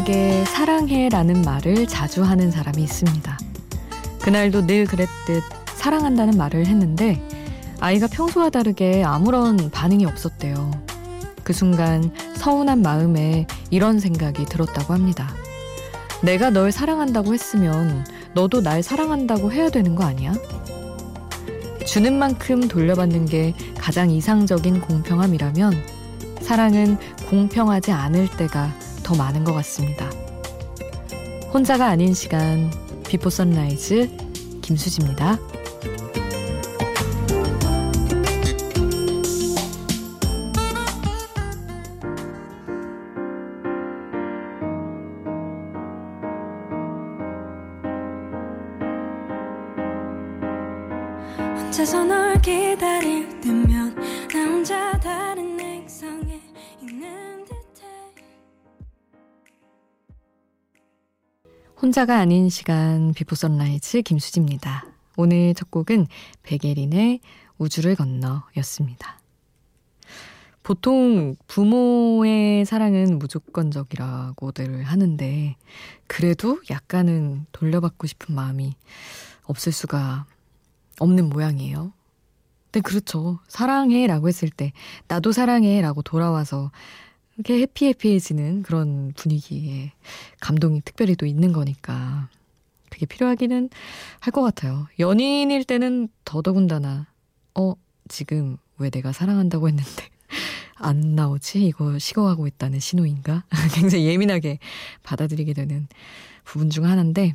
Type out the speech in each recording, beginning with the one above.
아이에게 사랑해 라는 말을 자주 하는 사람이 있습니다. 그날도 늘 그랬듯 사랑한다는 말을 했는데 아이가 평소와 다르게 아무런 반응이 없었대요. 그 순간 서운한 마음에 이런 생각이 들었다고 합니다. 내가 널 사랑한다고 했으면 너도 날 사랑한다고 해야 되는 거 아니야? 주는 만큼 돌려받는 게 가장 이상적인 공평함이라면 사랑은 공평하지 않을 때가 더 많은 것 같습니다. 혼자가 아닌 시간 비포 선라이즈 김수지입니다. 혼자서 널 기다릴 때면 나 혼자 다른 혼자가 아닌 시간 Before Sunrise 김수지입니다. 오늘 첫 곡은 백예린의 우주를 건너였습니다. 보통 부모의 사랑은 무조건적이라고들 하는데 그래도 약간은 돌려받고 싶은 마음이 없을 수가 없는 모양이에요. 근데 그렇죠. 사랑해 라고 했을 때, 나도 사랑해 라고 돌아와서 이렇게 해피해피해지는 그런 분위기에 감동이 특별히 또 있는 거니까 그게 필요하기는 할 것 같아요. 연인일 때는 더더군다나, 어, 지금 왜 내가 사랑한다고 했는데 안 나오지? 이거 식어가고 있다는 신호인가? 굉장히 예민하게 받아들이게 되는 부분 중 하나인데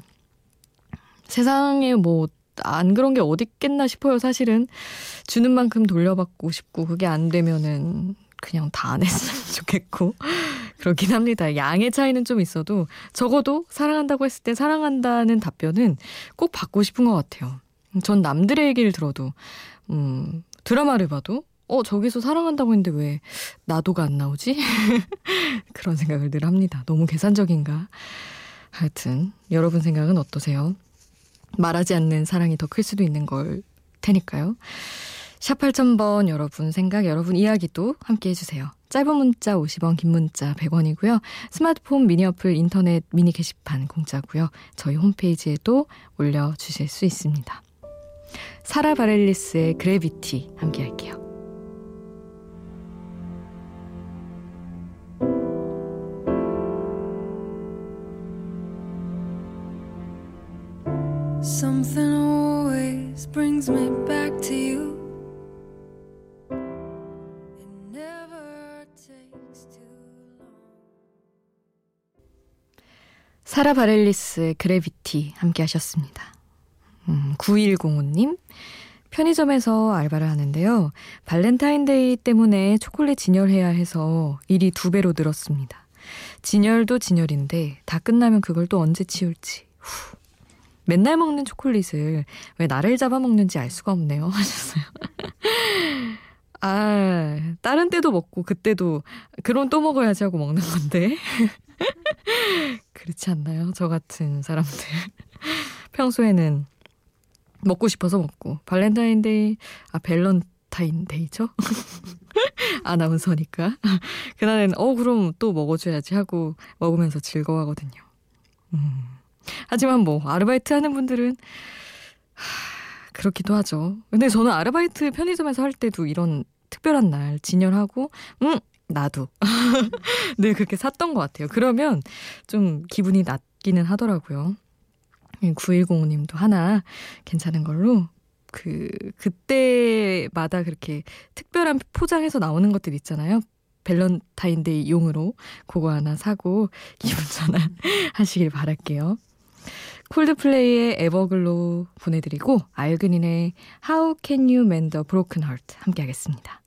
세상에 뭐 안 그런 게 어디 있겠나 싶어요, 사실은. 주는 만큼 돌려받고 싶고, 그게 안 되면은 그냥 다 안 했으면 좋겠고. 그렇긴 합니다. 양의 차이는 좀 있어도 적어도 사랑한다고 했을 때 사랑한다는 답변은 꼭 받고 싶은 것 같아요. 전 남들의 얘기를 들어도, 음, 드라마를 봐도, 어, 저기서 사랑한다고 했는데 왜 나도가 안 나오지? 그런 생각을 늘 합니다. 너무 계산적인가? 하여튼, 여러분 생각은 어떠세요? 말하지 않는 사랑이 더 클 수도 있는 걸 테니까요. 샵 8000번 여러분 생각, 여러분 이야기도 함께 해주세요. 짧은 문자 50원, 긴 문자 100원이고요. 스마트폰 미니 어플 인터넷 미니 게시판 공짜고요. 저희 홈페이지에도 올려주실 수 있습니다. 사라 바렐리스의 그래비티 함께 할게요. 사라 바렐리스의 Gravity 함께 하셨습니다. 음, 9105님. 편의점에서 알바를 하는데요. 발렌타인데이 때문에 초콜릿 진열해야 해서 일이 두 배로 늘었습니다. 진열도 진열인데 다 끝나면 그걸 또 언제 치울지. 후. 맨날 먹는 초콜릿을 왜 나를 잡아먹는지 알 수가 없네요. 하셨어요. 아, 다른 때도 먹고 그때도 그럼 또 먹어야지 하고 먹는 건데. 그렇지 않나요? 저 같은 사람들. 평소에는 먹고 싶어서 먹고 발렌타인데이 아 밸런타인데이죠? 아나운서니까 그날엔 어 그럼 또 먹어줘야지 하고 먹으면서 즐거워하거든요. 음. 하지만 뭐 아르바이트 하는 분들은 하, 그렇기도 하죠. 근데 저는 아르바이트 편의점에서 할 때도 이런 특별한 날 진열하고 음 나도 늘 그렇게 샀던 것 같아요. 그러면 좀 기분이 낫기는 하더라고요. 9105님도 하나 괜찮은 걸로 그 그때마다 그렇게 특별한 포장해서 나오는 것들 있잖아요. 밸런타인데이 용으로 그거 하나 사고 기분 전환 하시길 바랄게요. 콜드플레이의 Everglow 보내드리고 알 그린의 How Can You Mend a Broken Heart 함께 하겠습니다.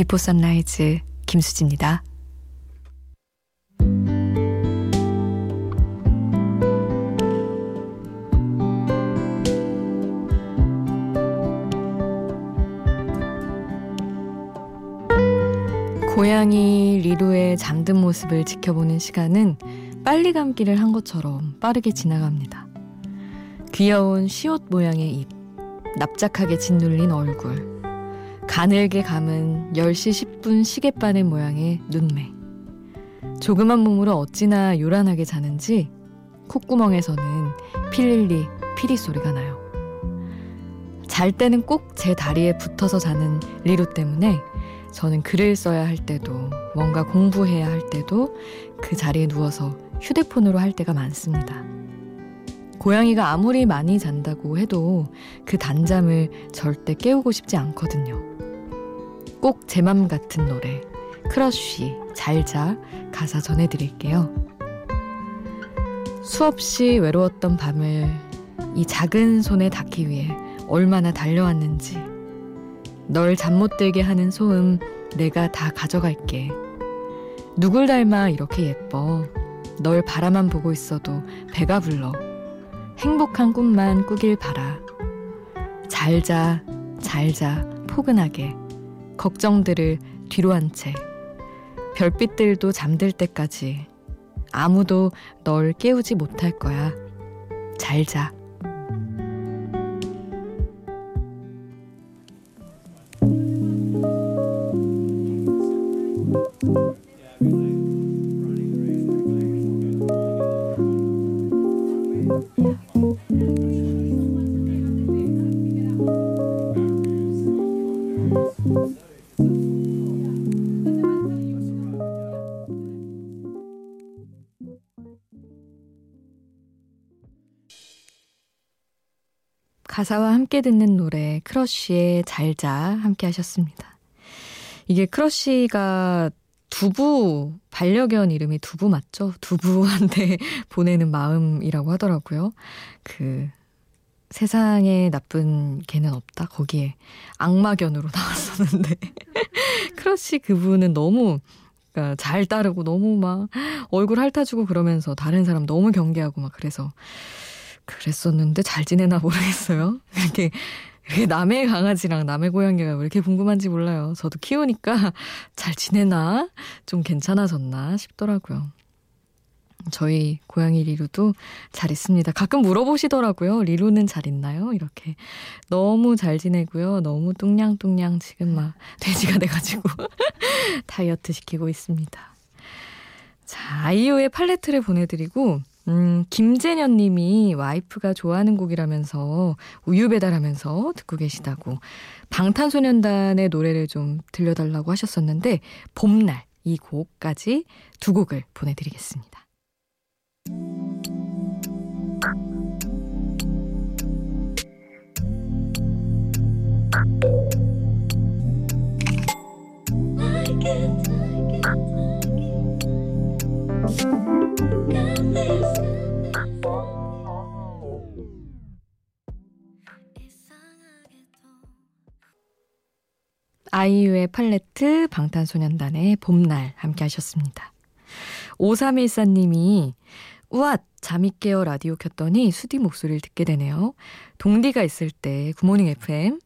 Before Sunrise 김수지입니다. 고양이 리루의 잠든 모습을 지켜보는 시간은 빨리 감기를 한 것처럼 빠르게 지나갑니다. 귀여운 시옷 모양의 입, 납작하게 짓눌린 얼굴, 가늘게 감은 10시 10분 시계바늘 모양의 눈매. 조그만 몸으로 어찌나 요란하게 자는지 콧구멍에서는 필릴리 피리 소리가 나요. 잘 때는 꼭 제 다리에 붙어서 자는 리루 때문에 저는 글을 써야 할 때도 뭔가 공부해야 할 때도 그 자리에 누워서 휴대폰으로 할 때가 많습니다. 고양이가 아무리 많이 잔다고 해도 그 단잠을 절대 깨우고 싶지 않거든요. 꼭 제 맘 같은 노래, 크러쉬, 잘자, 가사 전해드릴게요. 수없이 외로웠던 밤을 이 작은 손에 닿기 위해 얼마나 달려왔는지 널 잠 못 들게 하는 소음 내가 다 가져갈게. 누굴 닮아 이렇게 예뻐. 널 바라만 보고 있어도 배가 불러. 행복한 꿈만 꾸길 바라. 잘 자, 잘 자, 포근하게. 걱정들을 뒤로 한 채. 별빛들도 잠들 때까지 아무도 널 깨우지 못할 거야. 잘 자. 가사와 함께 듣는 노래 크러쉬의 잘자 함께 하셨습니다. 이게 크러쉬가 두부 반려견 이름이 두부 맞죠? 두부한테 보내는 마음이라고 하더라고요. 그 세상에 나쁜 개는 없다. 거기에 악마견으로 나왔었는데 크러쉬 그분은 너무 그러니까 잘 따르고 너무 막 얼굴 핥아주고 그러면서 다른 사람 너무 경계하고 막 그래서 그랬었는데 잘 지내나 모르겠어요. 이렇게, 남의 강아지랑 남의 고양이가 왜 이렇게 궁금한지 몰라요. 저도 키우니까 잘 지내나? 좀 괜찮아졌나 싶더라고요. 저희 고양이 리루도 잘 있습니다. 가끔 물어보시더라고요. 리루는 잘 있나요? 이렇게. 너무 잘 지내고요. 너무 뚱냥뚱냥 지금 막 돼지가 돼가지고 다이어트 시키고 있습니다. 자, 아이오의 팔레트를 보내드리고, 음, 김재년 님이 와이프가 좋아하는 곡이라면서 우유 배달하면서 듣고 계시다고 방탄소년단의 노래를 좀 들려달라고 하셨었는데 봄날 이 곡까지 두 곡을 보내드리겠습니다. 아이유의 팔레트, 방탄소년단의 봄날 함께 하셨습니다. 5314님이 우와 잠이 깨어 라디오 켰더니 수디 목소리를 듣게 되네요. 동디가 있을 때 굿모닝 FM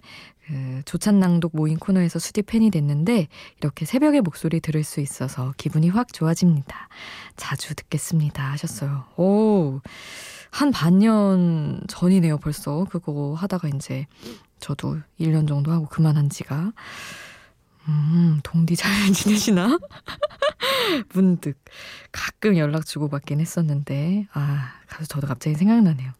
그 조찬낭독 모임 코너에서 수디 팬이 됐는데 이렇게 새벽에 목소리 들을 수 있어서 기분이 확 좋아집니다. 자주 듣겠습니다 하셨어요. 오. 한 반년 전이네요, 벌써. 그거 하다가 이제 저도 1년 정도 하고 그만한 지가. 음, 동디 잘 지내시나? 문득 가끔 연락 주고받긴 했었는데, 아, 가서 저도 갑자기 생각나네요.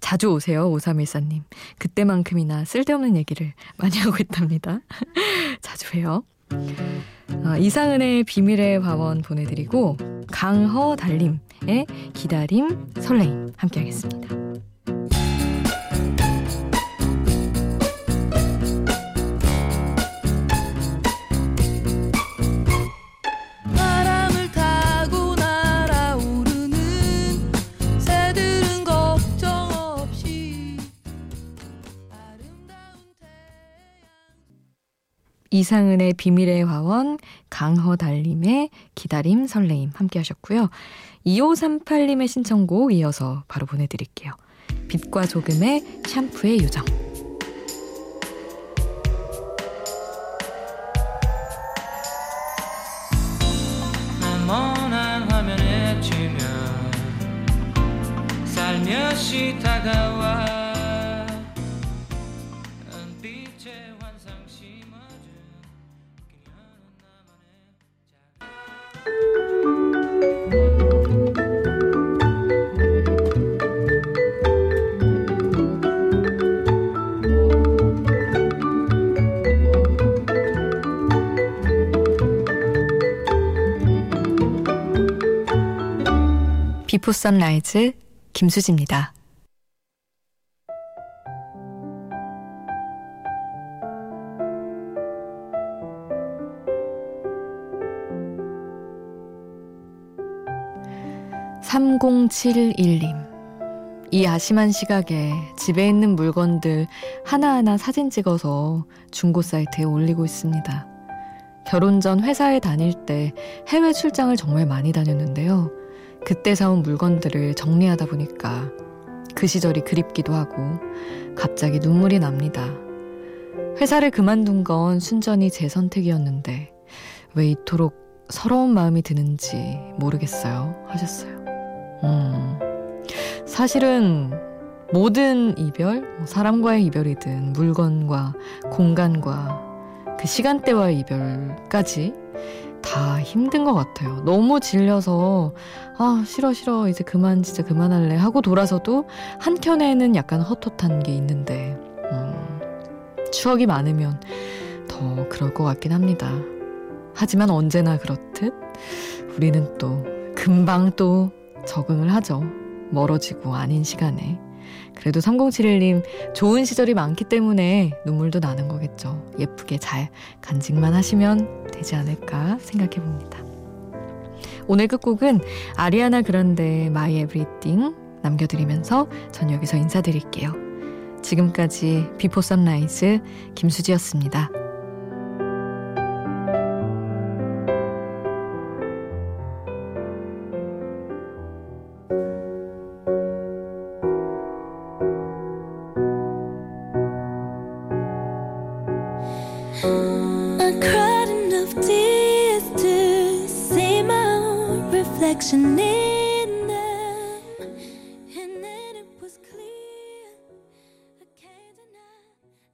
자주 오세요, 5314님. 그때만큼이나 쓸데없는 얘기를 많이 하고 있답니다. 자주 해요. 아, 이상은의 비밀의 화원 보내드리고, 강허 달림의 기다림, 설레임 함께 하겠습니다. 이상은의 비밀의 화원, 강허달림의 기다림 설레임 함께 하셨고요. 2538님의 신청곡 이어서 바로 보내드릴게요. 빛과 조금의 샴푸의 요정. 살며시 다가와 비포 선라이즈 김수지입니다. (3071님) 이 야심한 시각에 집에 있는 물건들 하나하나 사진 찍어서 중고 사이트에 올리고 있습니다. 결혼 전 회사에 다닐 때 해외 출장을 정말 많이 다녔는데요. 그때 사온 물건들을 정리하다 보니까 그 시절이 그립기도 하고 갑자기 눈물이 납니다. 회사를 그만둔 건 순전히 제 선택이었는데 왜 이토록 서러운 마음이 드는지 모르겠어요. 하셨어요. 음, 사실은 모든 이별, 뭐 사람과의 이별이든 물건과 공간과 그 시간대와의 이별까지 다 힘든 것 같아요. 너무 질려서, 아, 싫어, 싫어. 이제 그만, 진짜 그만할래. 하고 돌아서도 한켠에는 약간 헛헛한 게 있는데, 음, 추억이 많으면 더 그럴 것 같긴 합니다. 하지만 언제나 그렇듯 우리는 또 금방 또 적응을 하죠. 멀어지고 아닌 시간에. 그래도 3071님 좋은 시절이 많기 때문에 눈물도 나는 거겠죠. 예쁘게 잘 간직만 하시면 되지 않을까 생각해 봅니다. 오늘 끝곡은 아리아나 그란데 My Everything 남겨드리면서 전 여기서 인사드릴게요. 지금까지 비포 선라이즈 김수지였습니다.